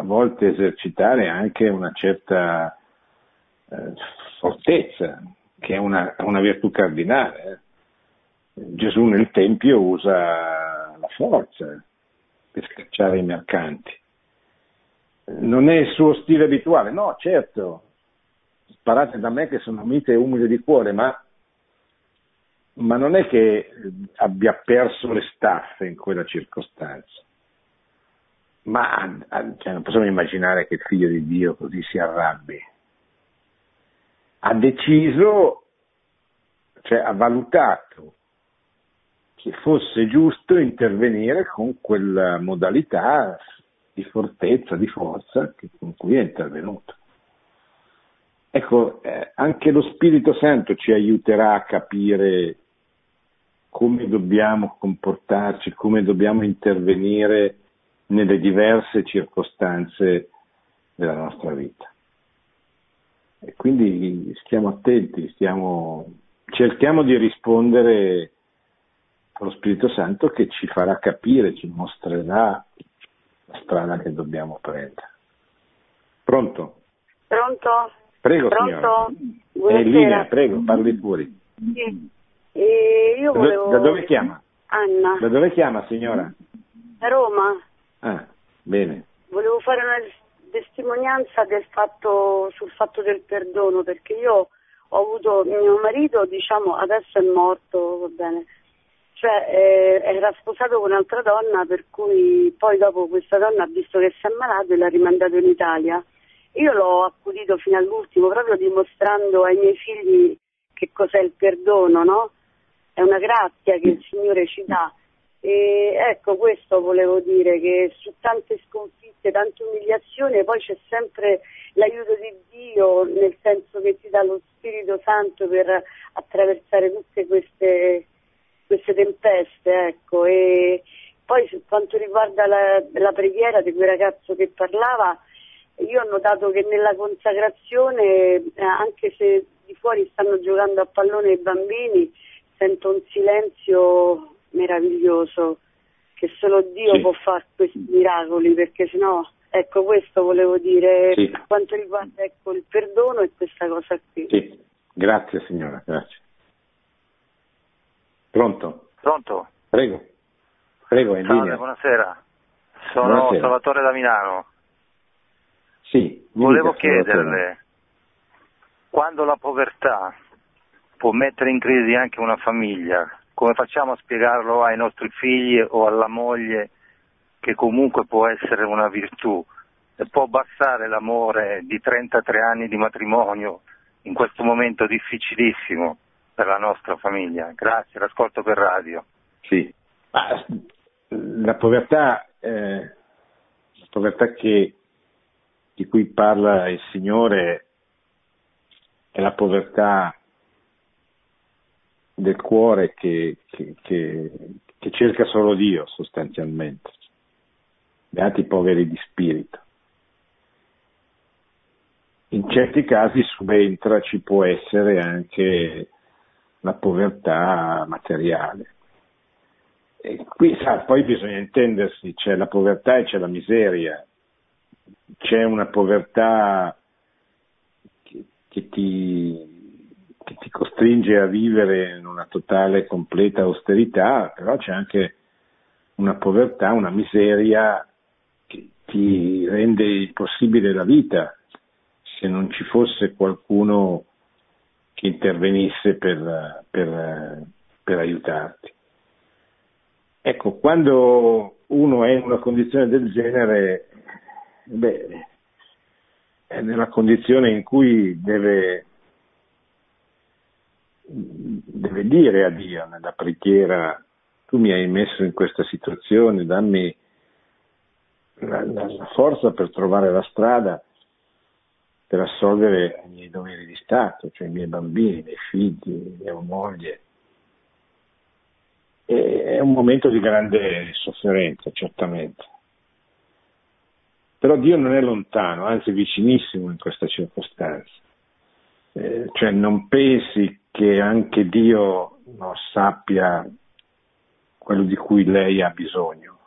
a volte esercitare anche una certa eh, fortezza, che è una, una virtù cardinale. Gesù nel Tempio usa la forza per scacciare i mercanti. Non è il suo stile abituale, no, certo, sparate da me che sono mite e umile di cuore, ma, ma non è che abbia perso le staffe in quella circostanza. Ma cioè, non possiamo immaginare che il figlio di Dio così si arrabbi. Ha deciso, cioè ha valutato che fosse giusto intervenire con quella modalità di fortezza, di forza con cui è intervenuto. Ecco, eh, anche lo Spirito Santo ci aiuterà a capire come dobbiamo comportarci, come dobbiamo intervenire nelle diverse circostanze della nostra vita. E quindi stiamo attenti, stiamo, cerchiamo di rispondere allo Spirito Santo che ci farà capire, ci mostrerà la strada che dobbiamo prendere. Pronto? Pronto? Prego, Pronto? signora. È in linea, prego, parli fuori. Sì. E io volevo... Da dove chiama? Anna. Da dove chiama, signora? Da Roma. Ah, bene. Volevo fare una testimonianza fatto, sul fatto del perdono, perché io ho avuto mio marito, diciamo, adesso è morto, va bene, cioè eh, era sposato con un'altra donna per cui poi dopo questa donna ha visto che si è ammalato e l'ha rimandato in Italia. Io l'ho accudito fino all'ultimo proprio dimostrando ai miei figli che cos'è il perdono, no? È una grazia che il Signore ci dà. E ecco questo volevo dire, che su tante sconfitte, tante umiliazioni, poi c'è sempre l'aiuto di Dio, nel senso che ti dà lo Spirito Santo per attraversare tutte queste queste tempeste, ecco. E poi per quanto riguarda la, la preghiera di quel ragazzo che parlava, io ho notato che nella consacrazione, eh, anche se di fuori stanno giocando a pallone i bambini, sento un silenzio meraviglioso, che solo Dio sì. può fare questi miracoli, perché sennò, ecco questo volevo dire, Sì. per quanto riguarda ecco, il perdono e questa cosa qui. Sì, grazie signora, grazie. Pronto? Pronto? Prego. Prego, in Salve, linea. buonasera. Sono Buonasera. Salvatore da Milano. Sì, Volevo chiederle, quando la povertà può mettere in crisi anche una famiglia, come facciamo a spiegarlo ai nostri figli o alla moglie che comunque può essere una virtù e può bastare l'amore di 33 anni di matrimonio in questo momento difficilissimo per la nostra famiglia? Grazie, l'ascolto per radio. Sì, ma la povertà, eh, la povertà che, di cui parla il Signore è la povertà del cuore che, che- che- che cerca solo Dio sostanzialmente. Beati i poveri di spirito. In certi casi subentra, ci può essere anche la povertà materiale. E qui sa, poi bisogna intendersi, c'è la povertà e c'è la miseria, c'è una povertà che, che ti, che ti costringe a vivere in una totale e completa austerità, però c'è anche una povertà, una miseria che ti rende impossibile la vita se non ci fosse qualcuno che intervenisse per, per- per aiutarti. Ecco, quando uno è in una condizione del genere, beh, è nella condizione in cui deve, deve dire a Dio nella preghiera, tu mi hai messo in questa situazione, dammi la, la- la forza per trovare la strada per assolvere i miei doveri di Stato, cioè i miei bambini, i miei figli, mia moglie. E è un momento di grande sofferenza, certamente. Però Dio non è lontano, anzi vicinissimo in questa circostanza. Eh, cioè non pensi che anche Dio non sappia quello di cui lei ha bisogno.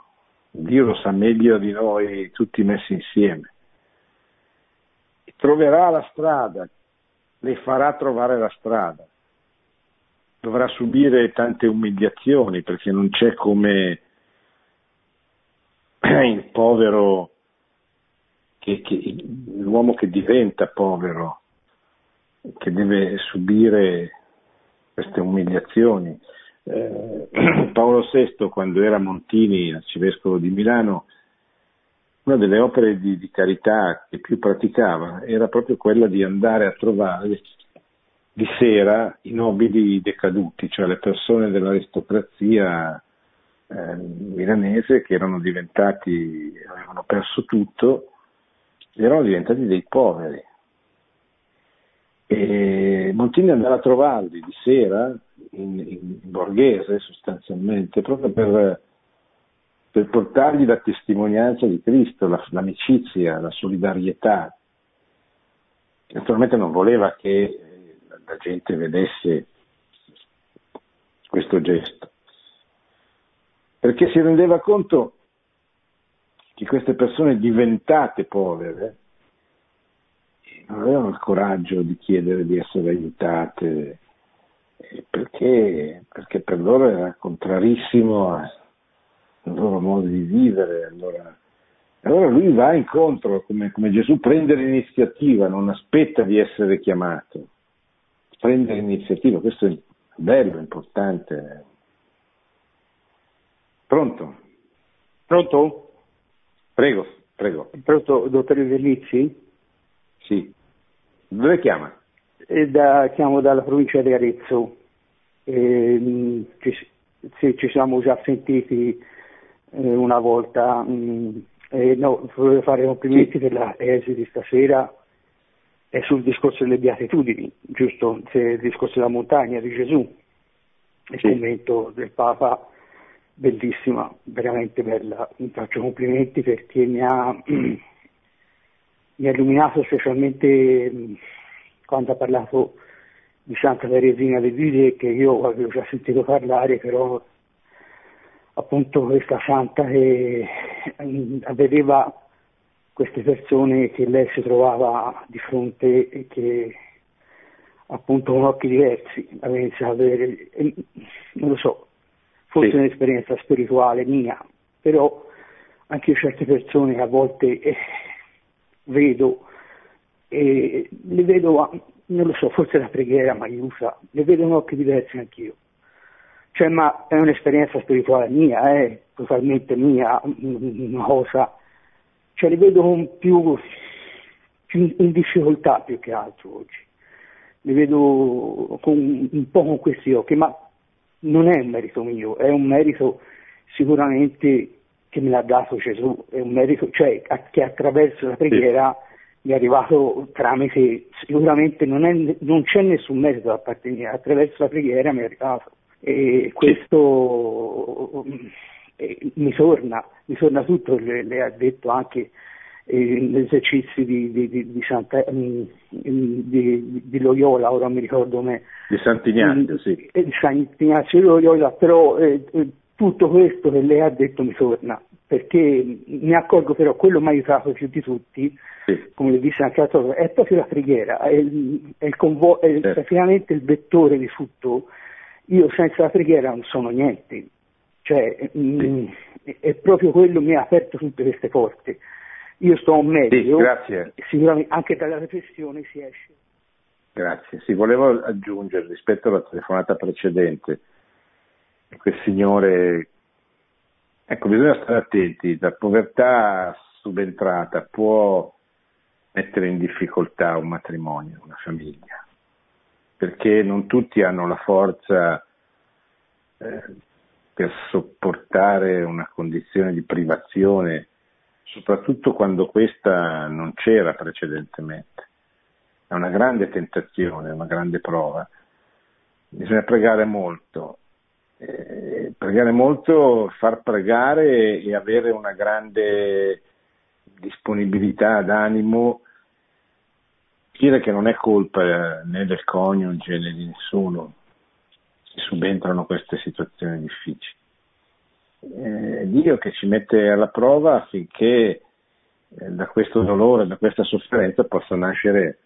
Dio lo sa meglio di noi tutti messi insieme. Troverà la strada, le farà trovare la strada. Dovrà subire tante umiliazioni perché non c'è come il povero, che, che, l'uomo che diventa povero, che deve subire queste umiliazioni. Eh, Paolo VI, quando era Montini, arcivescovo di Milano, una delle opere di, di, carità che più praticava era proprio quella di andare a trovare di sera i nobili decaduti, cioè le persone dell'aristocrazia eh, milanese che erano diventati, avevano perso tutto, erano diventati dei poveri. E Montini andava a trovarli di sera in, in borghese sostanzialmente, proprio per, per, portargli la testimonianza di Cristo, la, l'amicizia, la solidarietà. Naturalmente non voleva che la gente vedesse questo gesto, perché si rendeva conto che queste persone diventate povere avevano il coraggio di chiedere di essere aiutate, perché, perché per loro era contrarissimo al loro modo di vivere. Allora, allora lui va incontro, come, come Gesù prende l'iniziativa, non aspetta di essere chiamato, prende l'iniziativa, questo è bello, importante. Pronto? Pronto? Prego, prego. Pronto, dottore Vernizzi? Sì. Dove chiama? Da, chiamo dalla provincia di Arezzo. Eh, ci, sì, ci siamo già sentiti eh, una volta. Mh, mm, eh, no, volevo fare complimenti sì. per la tesi di stasera è sul discorso delle beatitudini, giusto? Il discorso della montagna di Gesù, il sì. commento del Papa, bellissima, veramente bella. Mi faccio complimenti perché mi ha, mi ha illuminato specialmente quando ha parlato di Santa Teresina de Vite che io avevo già sentito parlare, però appunto questa santa che vedeva queste persone che lei si trovava di fronte e che appunto con occhi diversi aveva avere, non lo so, forse sì. un'esperienza spirituale mia, però anche certe persone a volte eh, vedo, eh, le vedo, non lo so, forse la preghiera mi aiuta, le vedo con occhi diversi anch'io. Cioè, ma è un'esperienza spirituale mia, è eh, totalmente mia, una cosa, cioè le vedo più, più in difficoltà più che altro oggi. Le vedo con, un po' con questi occhi, ma non è un merito mio, è un merito sicuramente che me l'ha dato Gesù, è un merito, cioè che attraverso la preghiera sì. mi è arrivato tramite, sicuramente non, è, non, c'è nessun merito da parte mia, attraverso la preghiera mi è arrivato. E questo sì. eh, mi torna, mi torna tutto, le, le ha detto anche eh, negli esercizi di, di, di, di, Santa, mm, di, di Loyola, ora mi ricordo me. Di Sant'Ignazio, sì. Eh, di Sant'Ignazio di Loyola, però eh, eh, tutto questo che lei ha detto mi torna, perché mi accorgo però quello mi ha aiutato più di tutti, sì. come le disse anche l'altro, è proprio la preghiera, è, il, è, il convo- è certo. praticamente il vettore di tutto. Io senza la preghiera non sono niente, cioè sì. mh, è proprio quello che mi ha aperto tutte queste porte. Io sto meglio, sì, grazie. sicuramente anche dalla riflessione si esce. Grazie, sì, volevo aggiungere rispetto alla telefonata precedente, quel signore, ecco, bisogna stare attenti, la povertà subentrata può mettere in difficoltà un matrimonio, una famiglia, perché non tutti hanno la forza eh, per sopportare una condizione di privazione soprattutto quando questa non c'era precedentemente. È una grande tentazione, una grande prova. Bisogna pregare molto. Eh, pregare molto, far pregare e avere una grande disponibilità d'animo, dire che non è colpa né del coniuge né di nessuno, si subentrano queste situazioni difficili. Eh, Dio che ci mette alla prova affinché eh, da questo dolore, da questa sofferenza possa nascere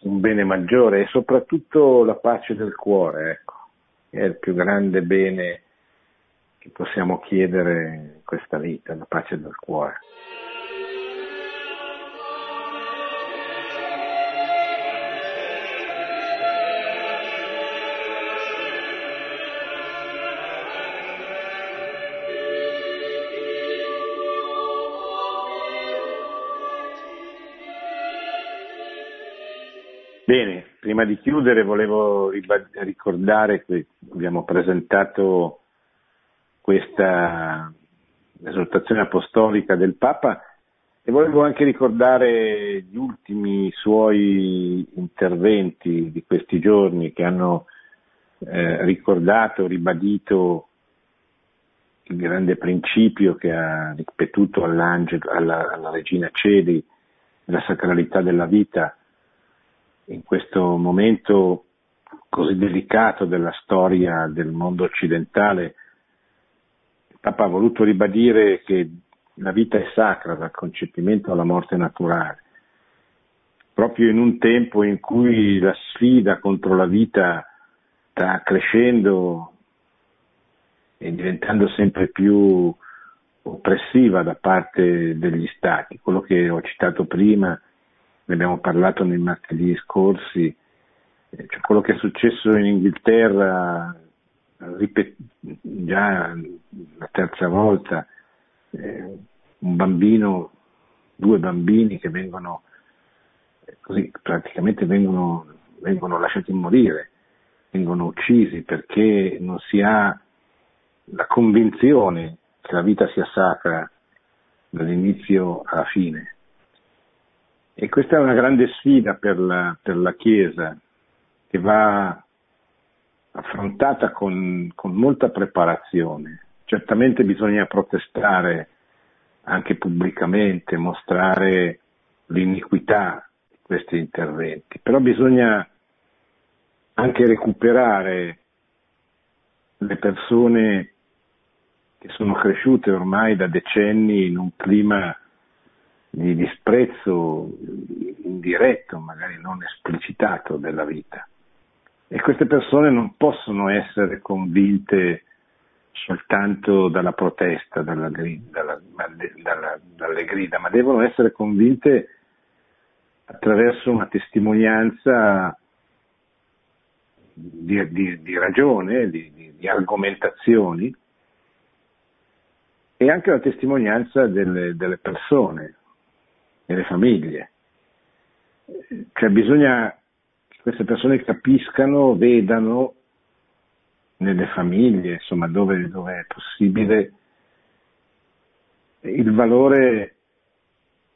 un bene maggiore e soprattutto la pace del cuore, ecco, è il più grande bene che possiamo chiedere in questa vita, la pace del cuore. Prima di chiudere volevo ricordare che abbiamo presentato questa esortazione apostolica del Papa e volevo anche ricordare gli ultimi suoi interventi di questi giorni che hanno eh, ricordato, ribadito il grande principio che ha ripetuto alla, alla regina Celi, la sacralità della vita in questo momento così delicato della storia del mondo occidentale, il Papa ha voluto ribadire che la vita è sacra dal concepimento alla morte naturale, proprio in un tempo in cui la sfida contro la vita sta crescendo e diventando sempre più oppressiva da parte degli stati. Quello che ho citato prima, ne abbiamo parlato nei martedì scorsi, eh, cioè quello che è successo in Inghilterra ripet- già la terza volta, eh, un bambino, due bambini che vengono eh, così praticamente vengono, vengono lasciati morire, vengono uccisi perché non si ha la convinzione che la vita sia sacra dall'inizio alla fine. E questa è una grande sfida per la, per la Chiesa che va affrontata con, con molta preparazione. Certamente bisogna protestare anche pubblicamente, mostrare l'iniquità di questi interventi, però bisogna anche recuperare le persone che sono cresciute ormai da decenni in un clima di disprezzo indiretto, magari non esplicitato della vita. E queste persone non possono essere convinte soltanto dalla protesta, dalla, dalla, dalla, dalle grida, ma devono essere convinte attraverso una testimonianza di, di, di ragione, di, di, argomentazioni e anche la testimonianza delle, delle persone, delle famiglie. Cioè bisogna che queste persone capiscano, vedano nelle famiglie, insomma, dove, dove è possibile, il valore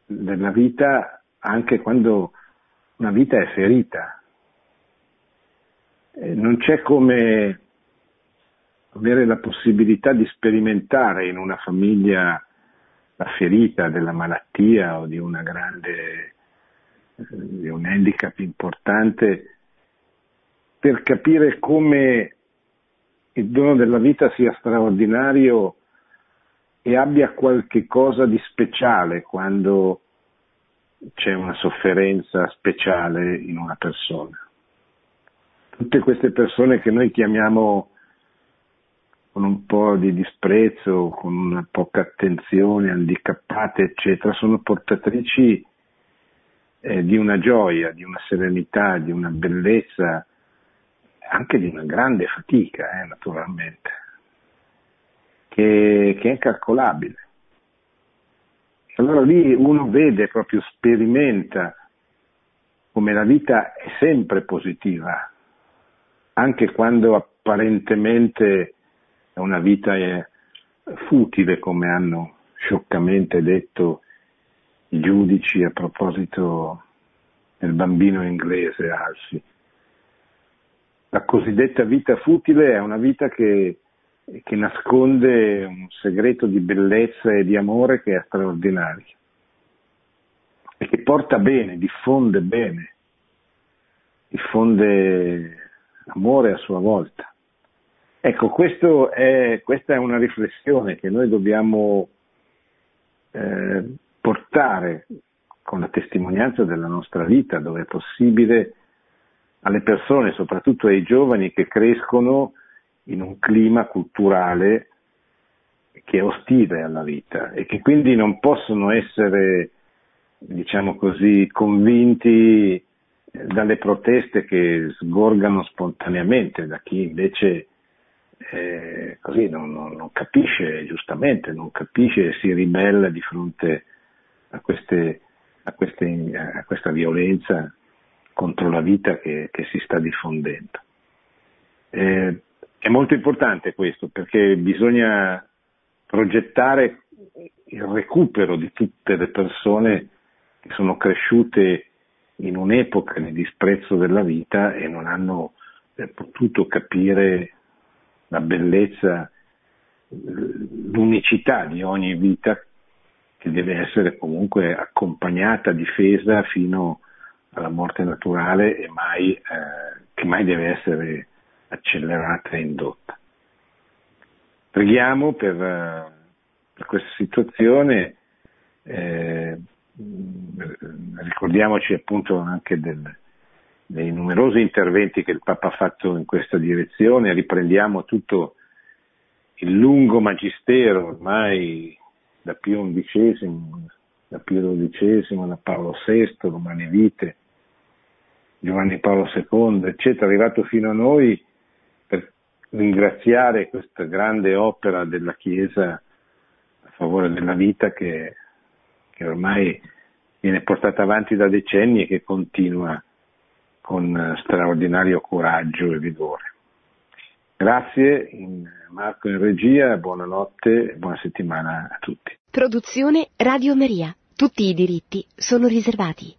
della vita anche quando una vita è ferita. Non c'è come avere la possibilità di sperimentare in una famiglia la ferita della malattia o di una grande di un handicap importante per capire come il dono della vita sia straordinario e abbia qualche cosa di speciale quando c'è una sofferenza speciale in una persona. Tutte queste persone che noi chiamiamo con un po' di disprezzo, con una poca attenzione, handicappate, eccetera, sono portatrici eh, di una gioia, di una serenità, di una bellezza, anche di una grande fatica, eh, naturalmente, che, che è incalcolabile. Allora lì uno vede, proprio sperimenta come la vita è sempre positiva, anche quando apparentemente una vita è futile, come hanno scioccamente detto i giudici a proposito del bambino inglese Alfie. La cosiddetta vita futile è una vita che, che nasconde un segreto di bellezza e di amore che è straordinario e che porta bene, diffonde bene, diffonde amore a sua volta. Ecco, è, questa è una riflessione che noi dobbiamo eh, portare con la testimonianza della nostra vita, dove è possibile, alle persone, soprattutto ai giovani che crescono in un clima culturale che è ostile alla vita e che quindi non possono essere, diciamo così, convinti dalle proteste che sgorgano spontaneamente da chi invece eh, così non, non, non, capisce giustamente, non capisce e si ribella di fronte a, queste, a, queste, a questa violenza contro la vita che, che si sta diffondendo. Eh, è molto importante questo perché bisogna progettare il recupero di tutte le persone che sono cresciute in un'epoca di disprezzo della vita e non hanno eh, potuto capire la bellezza, l'unicità di ogni vita che deve essere comunque accompagnata, difesa fino alla morte naturale e mai, eh, che mai deve essere accelerata e indotta. Preghiamo per, eh, per questa situazione, eh, ricordiamoci appunto anche del, dei numerosi interventi che il Papa ha fatto in questa direzione, riprendiamo tutto il lungo magistero ormai da Pio XI, da Pio XII, da Paolo VI, Romane Vite, Giovanni Paolo II, eccetera, arrivato fino a noi per ringraziare questa grande opera della Chiesa a favore della vita che, che ormai viene portata avanti da decenni e che continua con straordinario coraggio e vigore. Grazie Marco in regia, buonanotte e buona settimana a tutti. Produzione Radio Maria. Tutti i diritti sono riservati.